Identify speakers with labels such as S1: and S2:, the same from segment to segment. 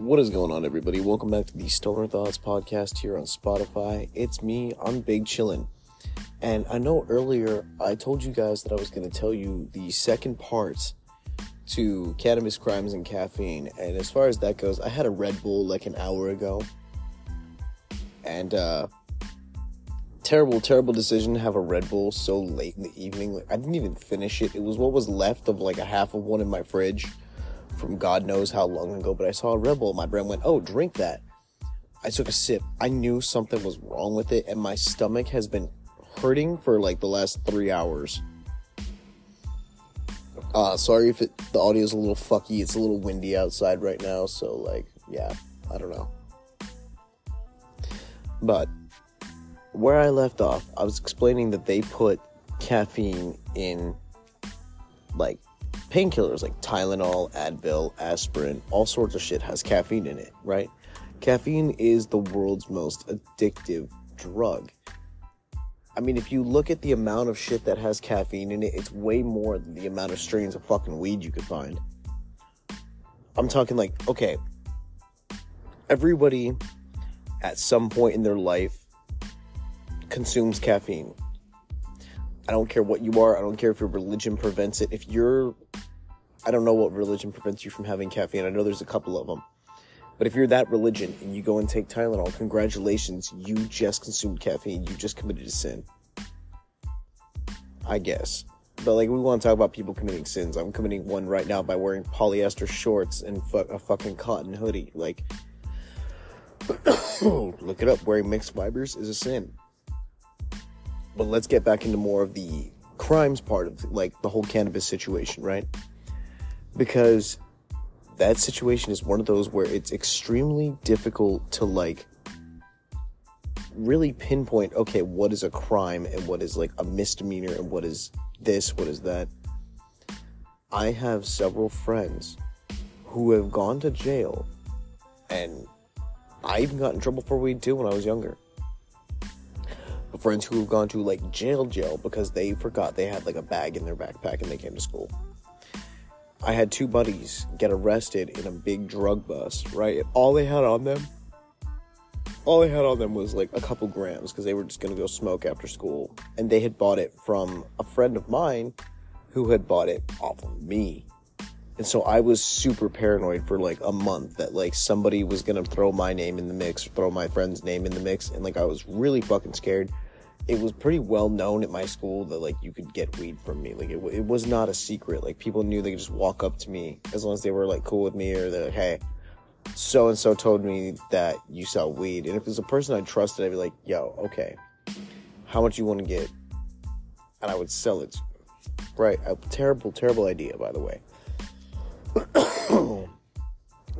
S1: What is going on, everybody? Welcome back to the Stoner Thoughts podcast here on Spotify. It's me, I'm Big Chillin'. And I know earlier I told you guys that I was going to tell you the second part to cannabis crimes and caffeine. And as far as that goes, I had a Red Bull like an hour ago. And, uh, terrible, terrible decision to have a Red Bull so late in the evening. Like, I didn't even finish it. It was what was left of like a half of one in my fridge from God knows how long ago. But I saw a Red Bull. My brain went, oh, drink that. I took a sip. I knew something was wrong with it, and my stomach has been hurting for like the last three hours. Uh, sorry if it, the audio is a little fucky. It's a little windy outside right now, so like, yeah, I don't know. But where I left off, I was explaining that they put caffeine in like painkillers like Tylenol, Advil, aspirin, all sorts of shit has caffeine in it, right? Caffeine is the world's most addictive drug. I mean, if you look at the amount of shit that has caffeine in it, it's way more than the amount of strains of fucking weed you could find. I'm talking like, okay, everybody at some point in their life consumes caffeine. I don't care what you are. I don't care if your religion prevents it. If you're, I don't know what religion prevents you from having caffeine. I know there's a couple of them. But if you're that religion and you go and take Tylenol, congratulations, you just consumed caffeine. You just committed a sin. I guess. But like, we want to talk about people committing sins. I'm committing one right now by wearing polyester shorts and fu- a fucking cotton hoodie. Like, look it up. Wearing mixed fibers is a sin. But let's get back into more of the crimes part of like the whole cannabis situation, right? Because that situation is one of those where it's extremely difficult to like really pinpoint okay what is a crime and what is like a misdemeanor and what is this what is that i have several friends who have gone to jail and i even got in trouble for weed too when i was younger friends who have gone to like jail jail because they forgot they had like a bag in their backpack and they came to school I had two buddies get arrested in a big drug bust, right? All they had on them, all they had on them was like a couple grams because they were just gonna go smoke after school. And they had bought it from a friend of mine who had bought it off of me. And so I was super paranoid for like a month that like somebody was gonna throw my name in the mix, throw my friend's name in the mix. And like I was really fucking scared it was pretty well known at my school that like you could get weed from me. Like it, it was not a secret. Like people knew they could just walk up to me as long as they were like cool with me or they're like, hey, so and so told me that you sell weed. And if it's a person I trusted, I'd be like, yo, okay, how much you want to get? And I would sell it. Right, a terrible, terrible idea, by the way.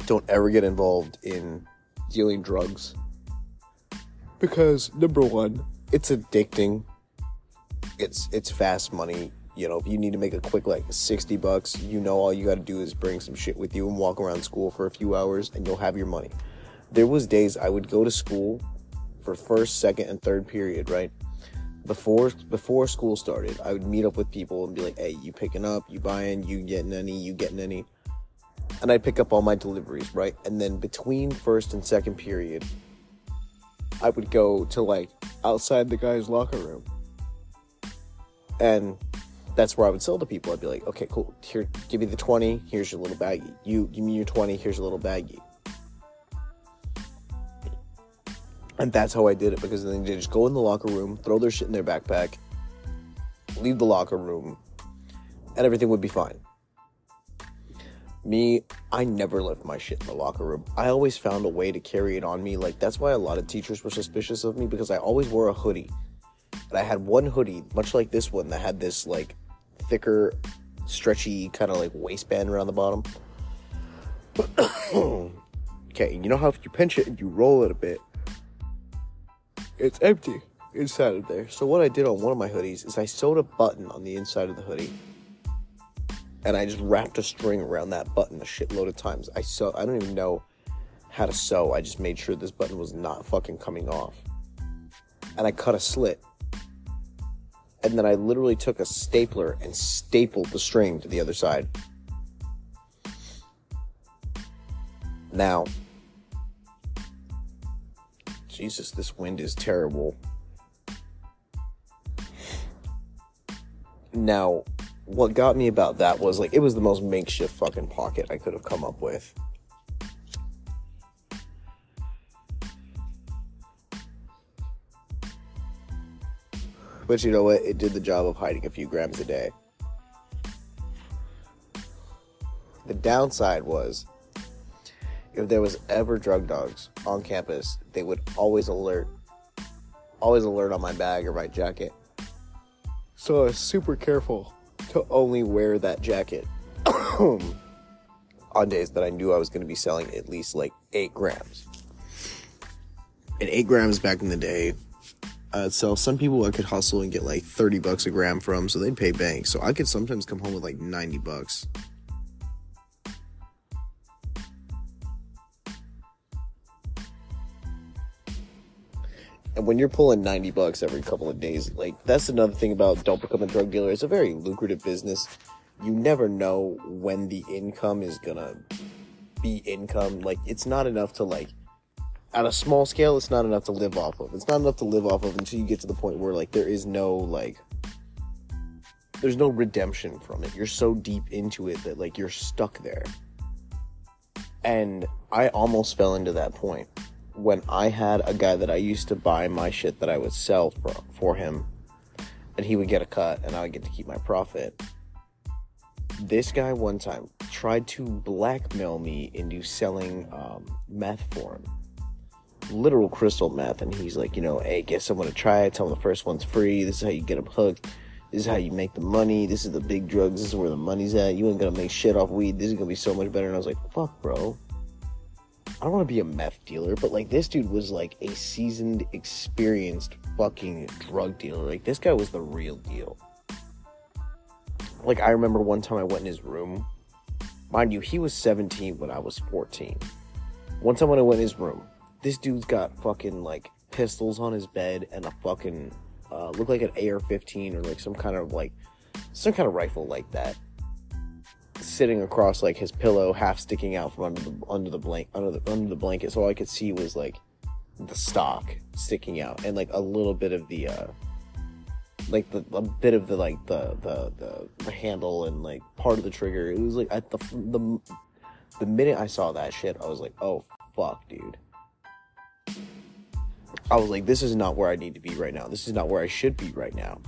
S1: Don't ever get involved in dealing drugs because number one it's addicting. It's it's fast money. You know, if you need to make a quick like 60 bucks, you know all you got to do is bring some shit with you and walk around school for a few hours and you'll have your money. There was days I would go to school for first, second and third period, right? Before before school started, I would meet up with people and be like, "Hey, you picking up? You buying? You getting any? You getting any?" And I'd pick up all my deliveries, right? And then between first and second period, I would go to like outside the guy's locker room. And that's where I would sell to people. I'd be like, okay, cool. Here, give me the 20. Here's your little baggie. You give me your 20. Here's your little baggie. And that's how I did it because then they just go in the locker room, throw their shit in their backpack, leave the locker room, and everything would be fine. Me, I never left my shit in the locker room. I always found a way to carry it on me. Like, that's why a lot of teachers were suspicious of me because I always wore a hoodie. And I had one hoodie, much like this one, that had this, like, thicker, stretchy, kind of like waistband around the bottom. okay, you know how if you pinch it and you roll it a bit, it's empty inside of there. So, what I did on one of my hoodies is I sewed a button on the inside of the hoodie and I just wrapped a string around that button a shitload of times. I sew. I don't even know how to sew. I just made sure this button was not fucking coming off, and I cut a slit. And then I literally took a stapler and stapled the string to the other side. Now, Jesus, this wind is terrible. Now, what got me about that was like it was the most makeshift fucking pocket I could have come up with. But you know what? It did the job of hiding a few grams a day. The downside was if there was ever drug dogs on campus, they would always alert always alert on my bag or my jacket. So I was super careful to only wear that jacket on days that I knew I was going to be selling at least like 8 grams. And 8 grams back in the day, uh, so some people I could hustle and get like 30 bucks a gram from, so they'd pay bank. So I could sometimes come home with like 90 bucks. And when you're pulling 90 bucks every couple of days, like that's another thing about don't become a drug dealer. It's a very lucrative business. You never know when the income is gonna be income. Like it's not enough to like at a small scale, it's not enough to live off of. It's not enough to live off of until you get to the point where like there is no like there's no redemption from it. You're so deep into it that like you're stuck there. And I almost fell into that point when I had a guy that I used to buy my shit that I would sell for for him and he would get a cut and I would get to keep my profit. This guy one time tried to blackmail me into selling um, meth for him literal crystal meth, and he's like, you know, hey, get someone to try it. Tell them the first one's free. This is how you get them hooked. This is how you make the money. This is the big drugs. This is where the money's at. You ain't gonna make shit off weed. This is gonna be so much better. And I was like, fuck, bro. I don't want to be a meth dealer, but like this dude was like a seasoned, experienced fucking drug dealer. Like this guy was the real deal. Like I remember one time I went in his room. Mind you, he was 17 when I was 14. One time when I went in his room, this dude's got fucking like pistols on his bed and a fucking uh, look like an AR-15 or like some kind of like some kind of rifle like that sitting across like his pillow half sticking out from under the under the blank under the under the blanket so all I could see was like the stock sticking out and like a little bit of the uh like the a bit of the like the the the, the handle and like part of the trigger it was like at the the the minute I saw that shit I was like oh fuck dude I was like, this is not where I need to be right now. This is not where I should be right now.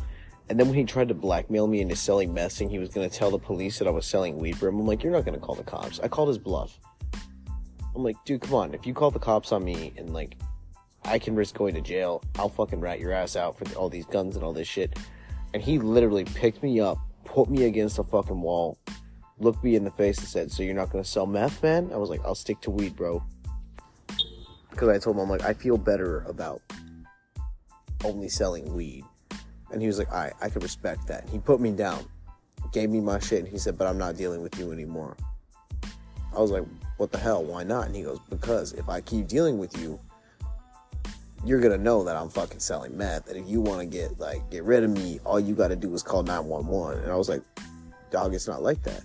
S1: And then when he tried to blackmail me into selling meth, saying he was going to tell the police that I was selling weed for him, I'm like, you're not going to call the cops. I called his bluff. I'm like, dude, come on. If you call the cops on me and like, I can risk going to jail, I'll fucking rat your ass out for all these guns and all this shit. And he literally picked me up, put me against a fucking wall, looked me in the face and said, so you're not going to sell meth, man? I was like, I'll stick to weed, bro because I told him I'm like I feel better about only selling weed, and he was like, "I I could respect that." He put me down, gave me my shit, and he said, "But I'm not dealing with you anymore." I was like, "What the hell? Why not?" And he goes, "Because if I keep dealing with you." You're gonna know that I'm fucking selling meth, and if you want to get like get rid of me, all you got to do is call 911. And I was like, "Dog, it's not like that."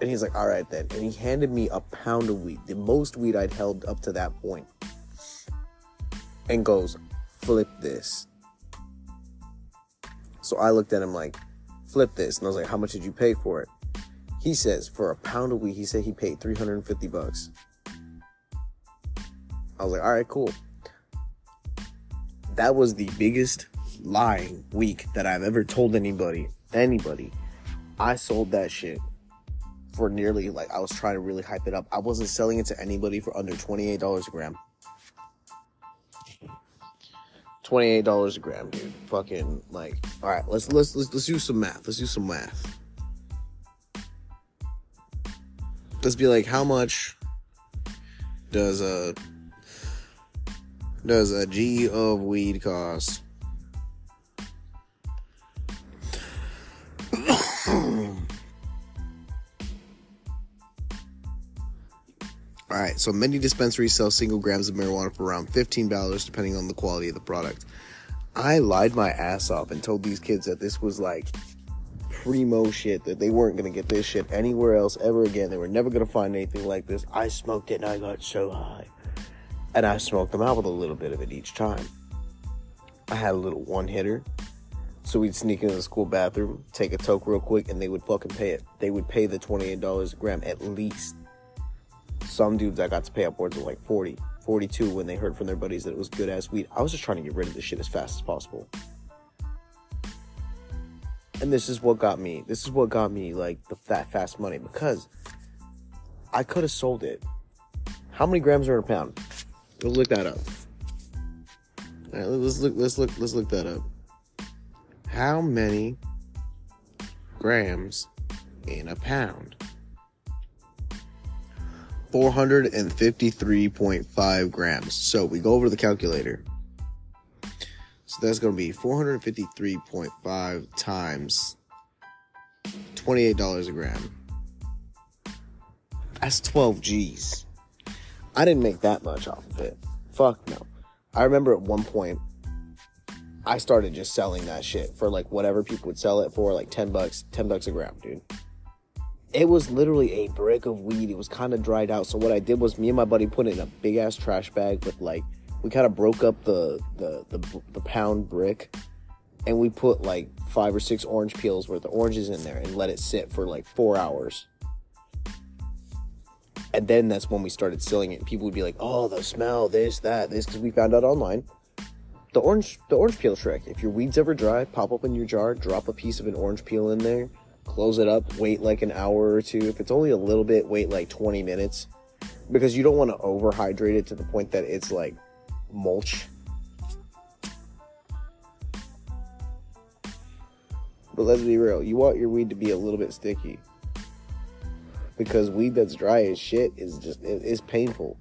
S1: And he's like, all right then. And he handed me a pound of weed, the most weed I'd held up to that. And goes, flip this. So I looked at him like, flip this. And I was like, how much did you pay for it? He says, for a pound of weed, he said he paid 350 bucks. I was like, all right, cool. That was the biggest lying week that I've ever told anybody. Anybody. I sold that shit for nearly like I was trying to really hype it up. I wasn't selling it to anybody for under twenty eight dollars a gram. Twenty eight dollars a gram, dude. Fucking like, all right. Let's let's let's let's do some math. Let's do some math. Let's be like, how much does a does a G of weed cost? So many dispensaries sell single grams of marijuana for around $15 depending on the quality of the product. I lied my ass off and told these kids that this was like primo shit, that they weren't gonna get this shit anywhere else ever again. They were never gonna find anything like this. I smoked it and I got so high. And I smoked them out with a little bit of it each time. I had a little one hitter. So we'd sneak into the school bathroom, take a toke real quick, and they would fucking pay it. They would pay the $28 a gram at least. Some dudes I got to pay upwards of like 40, 42 when they heard from their buddies that it was good ass weed. I was just trying to get rid of this shit as fast as possible. And this is what got me. This is what got me like the fat fast money because I could have sold it. How many grams are in a pound? Let's look that up. All right, let's look. Let's look. Let's look that up. How many grams in a pound? 453.5 grams. So we go over the calculator. So that's going to be 453.5 times $28 a gram. That's 12 G's. I didn't make that much off of it. Fuck no. I remember at one point, I started just selling that shit for like whatever people would sell it for, like 10 bucks, 10 bucks a gram, dude it was literally a brick of weed. It was kind of dried out. So what I did was me and my buddy put it in a big ass trash bag with like we kind of broke up the, the the the pound brick and we put like five or six orange peels worth of oranges in there and let it sit for like four hours. And then that's when we started selling it. People would be like, "Oh, the smell, this, that, this," because we found out online. The orange, the orange peel trick. If your weed's ever dry, pop open your jar, drop a piece of an orange peel in there, close it up, wait like an hour or two. If it's only a little bit, wait like 20 minutes because you don't want to overhydrate it to the point that it's like mulch. But let's be real, you want your weed to be a little bit sticky. Because weed that's dry as shit is just it, it's painful.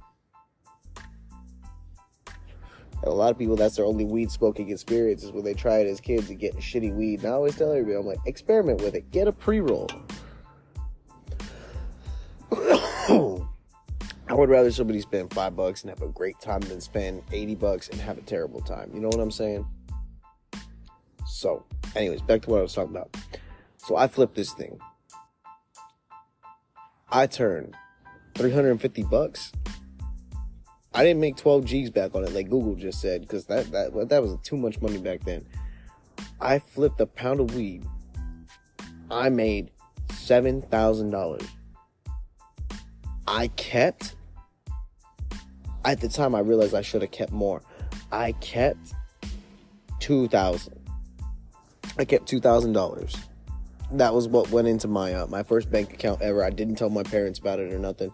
S1: And a lot of people, that's their only weed smoking experience is when they try it as kids and get shitty weed. And I always tell everybody, I'm like, experiment with it. Get a pre roll. I would rather somebody spend five bucks and have a great time than spend 80 bucks and have a terrible time. You know what I'm saying? So, anyways, back to what I was talking about. So I flipped this thing. I turned 350 bucks I didn't make 12 G's back on it like Google just said because that that that was too much money back then. I flipped a pound of weed. I made seven thousand dollars. I kept. At the time, I realized I should have kept more. I kept two thousand. I kept two thousand dollars. That was what went into my uh, my first bank account ever. I didn't tell my parents about it or nothing.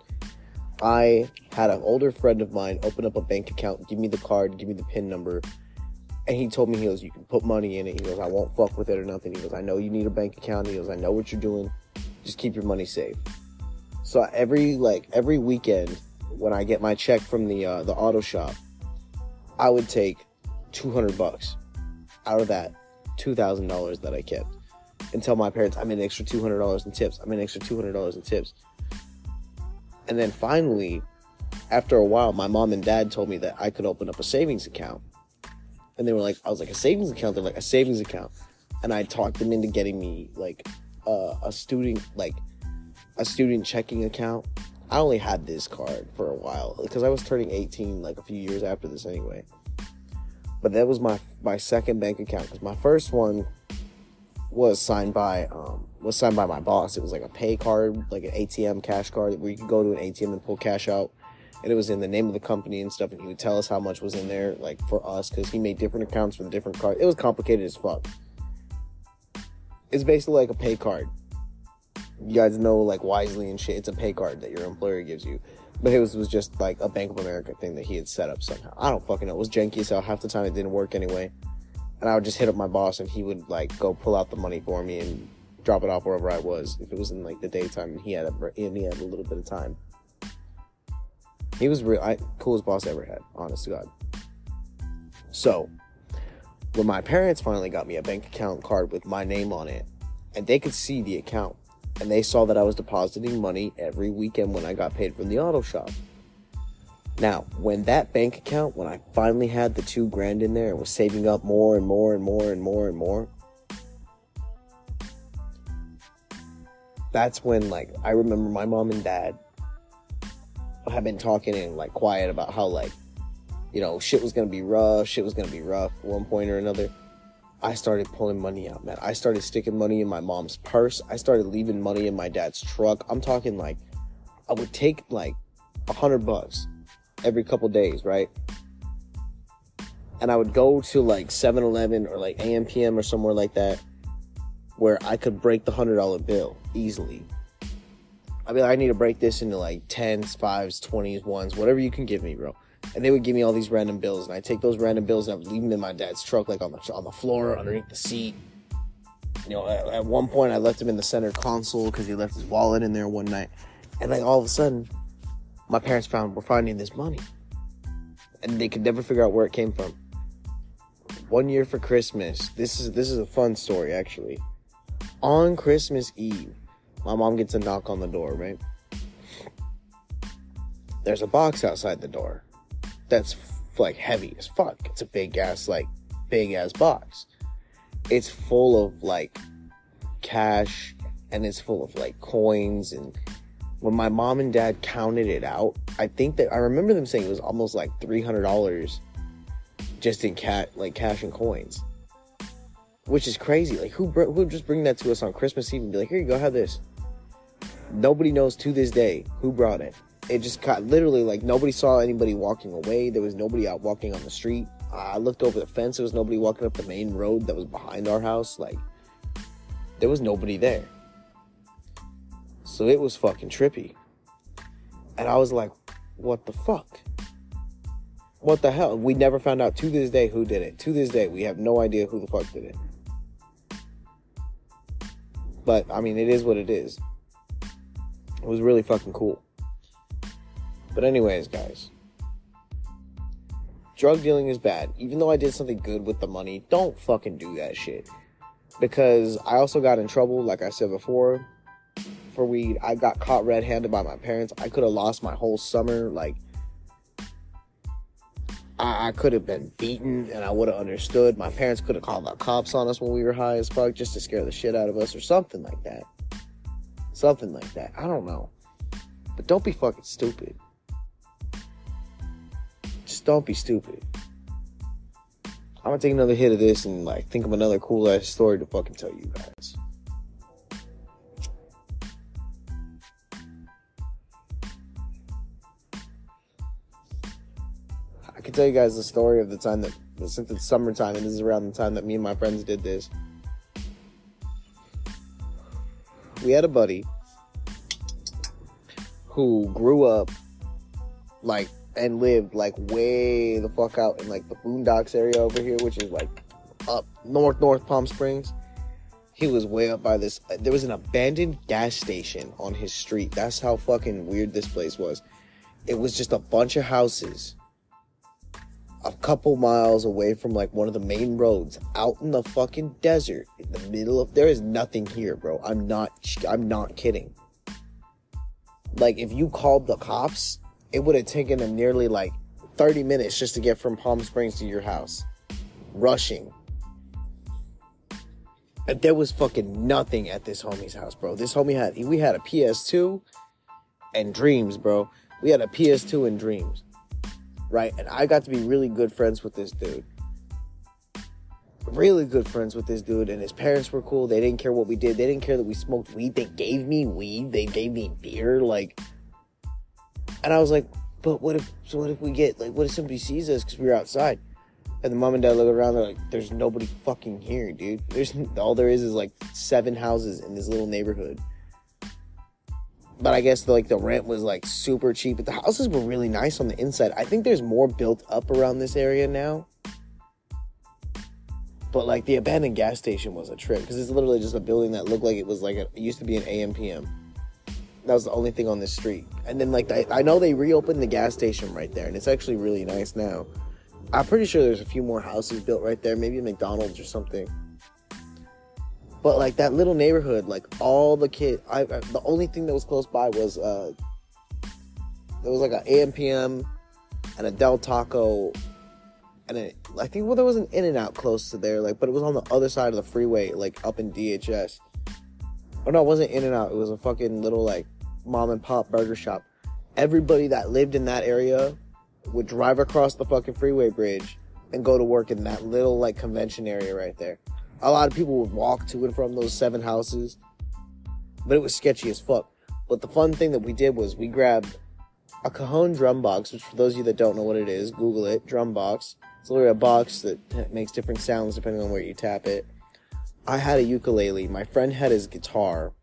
S1: I had an older friend of mine open up a bank account, give me the card, give me the PIN number, and he told me he goes, "You can put money in it." He goes, "I won't fuck with it or nothing." He goes, "I know you need a bank account." He goes, "I know what you're doing. Just keep your money safe." So every like every weekend when I get my check from the uh, the auto shop, I would take two hundred bucks out of that two thousand dollars that I kept and tell my parents I'm an extra two hundred dollars in tips. I'm an extra two hundred dollars in tips. And then finally, after a while, my mom and dad told me that I could open up a savings account. And they were like, I was like, a savings account? They're like, a savings account. And I talked them into getting me like uh, a student, like a student checking account. I only had this card for a while because I was turning 18 like a few years after this anyway. But that was my my second bank account because my first one was signed by um, was signed by my boss. It was like a pay card, like an ATM cash card where you could go to an ATM and pull cash out. And it was in the name of the company and stuff. And he would tell us how much was in there, like for us, because he made different accounts for the different cards. It was complicated as fuck. It's basically like a pay card. You guys know, like Wisely and shit. It's a pay card that your employer gives you. But it was, was just like a Bank of America thing that he had set up somehow. I don't fucking know. It was janky so half the time it didn't work anyway. And I would just hit up my boss and he would like go pull out the money for me and drop it off wherever I was. If it was in like the daytime and he had a, and he had a little bit of time. He was real I, coolest boss I ever had, honest to God. So, when my parents finally got me a bank account card with my name on it, and they could see the account, and they saw that I was depositing money every weekend when I got paid from the auto shop. Now, when that bank account, when I finally had the two grand in there and was saving up more and more and more and more and more, that's when like I remember my mom and dad have been talking in, like quiet about how like you know, shit was gonna be rough, shit was gonna be rough at one point or another. I started pulling money out, man. I started sticking money in my mom's purse. I started leaving money in my dad's truck. I'm talking like I would take like a hundred bucks every couple days, right? And I would go to like 7-Eleven or like AMPM or somewhere like that where I could break the hundred dollar bill easily. I'd be like, I need to break this into like tens, fives, twenties, ones, whatever you can give me, bro and they would give me all these random bills, and I take those random bills and I would leave them in my dad's truck, like on the on the floor underneath the seat. You know, at, at one point I left him in the center console because he left his wallet in there one night, and like all of a sudden, my parents found were finding this money, and they could never figure out where it came from. One year for Christmas, this is this is a fun story actually. On Christmas Eve, my mom gets a knock on the door, right? There's a box outside the door that's like heavy as fuck. It's a big ass like big ass box. It's full of like cash and it's full of like coins and when my mom and dad counted it out, I think that I remember them saying it was almost like three hundred dollars just in cat like cash and coins, which is crazy. Like who who would just bring that to us on Christmas Eve and be like, here you go, have this. Nobody knows to this day who brought it it just got literally like nobody saw anybody walking away. There was nobody out walking on the street. I looked over the fence. There was nobody walking up the main road that was behind our house. Like there was nobody there. So it was fucking trippy. And I was like, what the fuck? What the hell? We never found out to this day who did it. To this day, we have no idea who the fuck did it. But I mean, it is what it is. It was really fucking cool. But, anyways, guys, drug dealing is bad. Even though I did something good with the money, don't fucking do that shit. Because I also got in trouble, like I said before, for weed. I got caught red handed by my parents. I could have lost my whole summer. Like, I, I could have been beaten and I would have understood. My parents could have called the cops on us when we were high as fuck just to scare the shit out of us or something like that. Something like that. I don't know. But don't be fucking stupid. Just don't be stupid. I'm gonna take another hit of this and like think of another cool ass story to fucking tell you guys. Can tell you guys the story of the time that since it's summertime and this is around the time that me and my friends did this. We had a buddy who grew up like and lived like way the fuck out in like the boondocks area over here, which is like up north north Palm Springs. He was way up by this. Uh, there was an abandoned gas station on his street. That's how fucking weird this place was. It was just a bunch of houses a couple miles away from like one of the main roads out in the fucking desert in the middle of there is nothing here bro i'm not i'm not kidding like if you called the cops it would have taken them nearly like 30 minutes just to get from Palm Springs to your house. Rushing. And there was fucking nothing at this homie's house, bro. This homie had we had a PS2 and Dreams, bro. We had a PS2 and Dreams. Right? And I got to be really good friends with this dude. Really good friends with this dude, and his parents were cool. They didn't care what we did. They didn't care that we smoked weed. They gave me weed. They gave me beer. Like, and I was like, but what if, so what if we get, like, what if somebody sees us because we were outside? And the mom and dad look around, they're like, there's nobody fucking here, dude. There's, all there is is like seven houses in this little neighborhood. But I guess like the rent was like super cheap, but the houses were really nice on the inside. I think there's more built up around this area now. But like the abandoned gas station was a trip because it's literally just a building that looked like it was like a, it used to be an AMPM. That was the only thing on this street. And then like I, I know they reopened the gas station right there, and it's actually really nice now. I'm pretty sure there's a few more houses built right there, maybe a McDonald's or something. But like that little neighborhood, like all the kids, I, I the only thing that was close by was uh, there was like an AMPM and a Del Taco, and it, I think well there was an In and Out close to there, like but it was on the other side of the freeway, like up in DHS. Oh no, it wasn't In and Out. It was a fucking little like mom and pop burger shop. Everybody that lived in that area would drive across the fucking freeway bridge and go to work in that little like convention area right there. A lot of people would walk to and from those seven houses, but it was sketchy as fuck. But the fun thing that we did was we grabbed a Cajon drum box, which for those of you that don't know what it is, Google it, drum box. It's literally a box that makes different sounds depending on where you tap it. I had a ukulele, my friend had his guitar,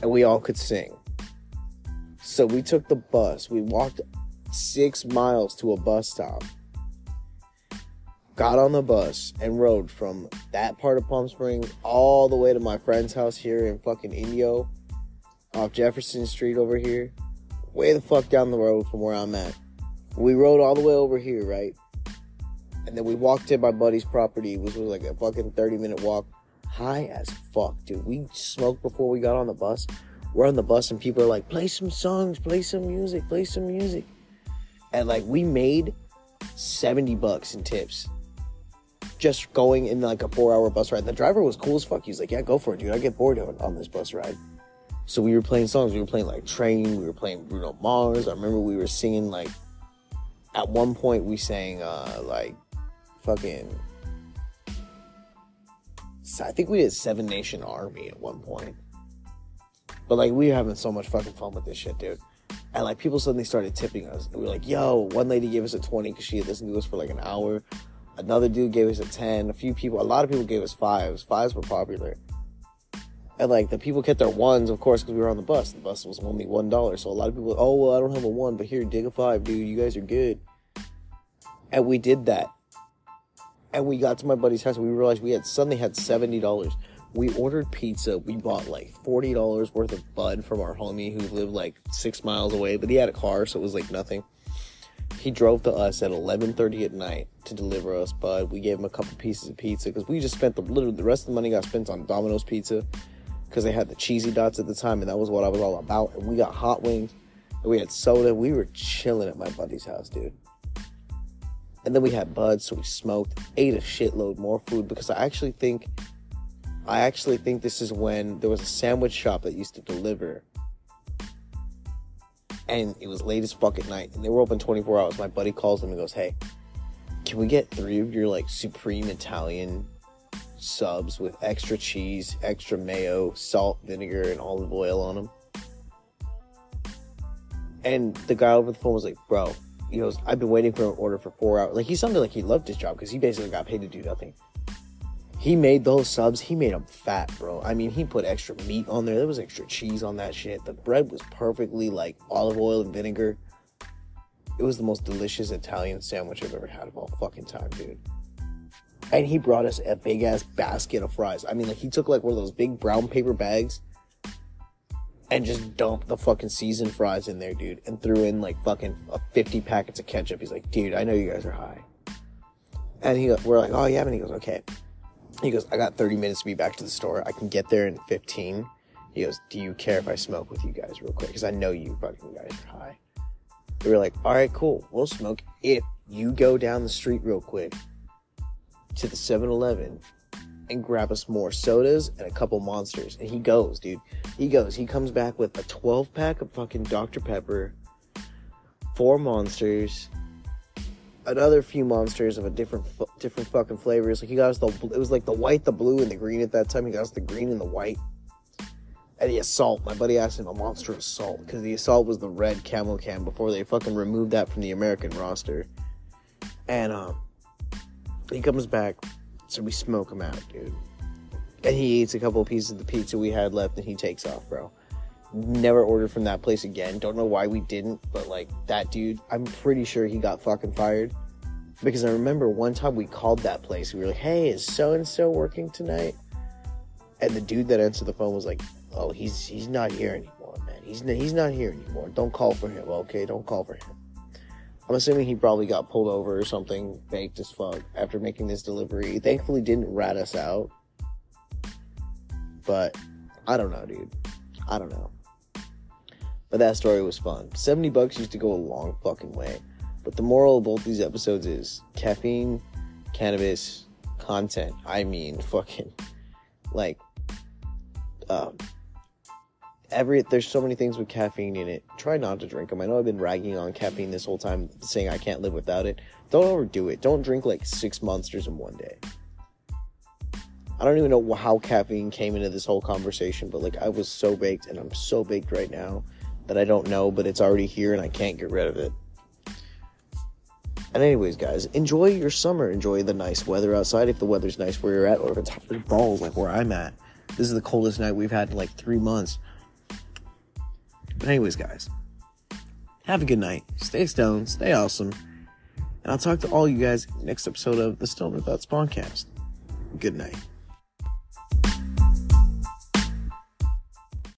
S1: and we all could sing. So we took the bus, we walked six miles to a bus stop, got on the bus, and rode from that part of Palm Springs all the way to my friend's house here in fucking Indio, off Jefferson Street over here, way the fuck down the road from where I'm at. We rode all the way over here, right? And then we walked to my buddy's property, which was like a fucking 30 minute walk. High as fuck, dude. We smoked before we got on the bus. We're on the bus and people are like, play some songs, play some music, play some music. And like we made 70 bucks in tips. Just going in like a four hour bus ride. The driver was cool as fuck. He's like, yeah, go for it, dude. I get bored on, on this bus ride. So we were playing songs. We were playing like Train. We were playing Bruno Mars. I remember we were singing like. At one point, we sang uh like, fucking. I think we did Seven Nation Army at one point. But like we were having so much fucking fun with this shit, dude. And like people suddenly started tipping us. And we were like, yo, one lady gave us a 20 because she had listened to us for like an hour. Another dude gave us a 10. A few people, a lot of people gave us fives. Fives were popular. And like the people kept their ones, of course, because we were on the bus. The bus was only one dollar, so a lot of people, oh well, I don't have a one, but here, dig a five, dude. You guys are good. And we did that. And we got to my buddy's house. And we realized we had suddenly had seventy dollars. We ordered pizza. We bought like forty dollars worth of bud from our homie who lived like six miles away, but he had a car, so it was like nothing. He drove to us at eleven thirty at night to deliver us bud. We gave him a couple pieces of pizza because we just spent the literally the rest of the money got spent on Domino's pizza because they had the cheesy dots at the time, and that was what I was all about. And we got hot wings, and we had soda. We were chilling at my buddy's house, dude. And then we had buds, so we smoked, ate a shitload more food because I actually think, I actually think this is when there was a sandwich shop that used to deliver, and it was late as fuck at night, and they were open 24 hours. My buddy calls them and goes, "Hey, can we get three of your like supreme Italian subs with extra cheese, extra mayo, salt, vinegar, and olive oil on them. And the guy over the phone was like, bro, he goes, I've been waiting for an order for four hours. Like, he sounded like he loved his job because he basically got paid to do nothing. He made those subs, he made them fat, bro. I mean, he put extra meat on there. There was extra cheese on that shit. The bread was perfectly like olive oil and vinegar. It was the most delicious Italian sandwich I've ever had of all fucking time, dude and he brought us a big ass basket of fries. I mean, like he took like one of those big brown paper bags and just dumped the fucking seasoned fries in there, dude, and threw in like fucking 50 packets of ketchup. He's like, dude, I know you guys are high. And he, we're like, oh yeah, and he goes, okay. He goes, I got 30 minutes to be back to the store. I can get there in 15. He goes, do you care if I smoke with you guys real quick? Because I know you fucking guys are high. They were like, all right, cool. We'll smoke if you go down the street real quick to the 7-Eleven and grab us more sodas and a couple monsters. And he goes, dude. He goes. He comes back with a 12 pack of fucking Dr. Pepper, four monsters, another few monsters of a different different fucking flavors. Like he got us the it was like the white, the blue, and the green at that time. He got us the green and the white. And the assault. My buddy asked him a monster assault because the assault was the red camel can before they fucking removed that from the American roster. And um he comes back, so we smoke him out, dude. And he eats a couple of pieces of the pizza we had left and he takes off, bro. Never ordered from that place again. Don't know why we didn't, but like that dude, I'm pretty sure he got fucking fired. Because I remember one time we called that place. We were like, hey, is so and so working tonight? And the dude that answered the phone was like, oh, he's he's not here anymore, man. He's, he's not here anymore. Don't call for him, okay? Don't call for him. I'm assuming he probably got pulled over or something, baked as fuck after making this delivery. thankfully didn't rat us out. But I don't know, dude. I don't know. But that story was fun. 70 bucks used to go a long fucking way. But the moral of both these episodes is caffeine, cannabis, content. I mean, fucking, like, um, every there's so many things with caffeine in it. Try not to drink them. I know I've been ragging on caffeine this whole time, saying I can't live without it. Don't overdo it. Don't drink like six monsters in one day. I don't even know how caffeine came into this whole conversation, but like I was so baked, and I'm so baked right now that I don't know, but it's already here and I can't get rid of it. And anyways, guys, enjoy your summer. Enjoy the nice weather outside if the weather's nice where you're at, or if it's hot as balls like where I'm at. This is the coldest night we've had in like three months. But anyways, guys, have a good night. Stay stoned. Stay awesome. And I'll talk to all you guys next episode of the Stoner Thoughts podcast. Good night.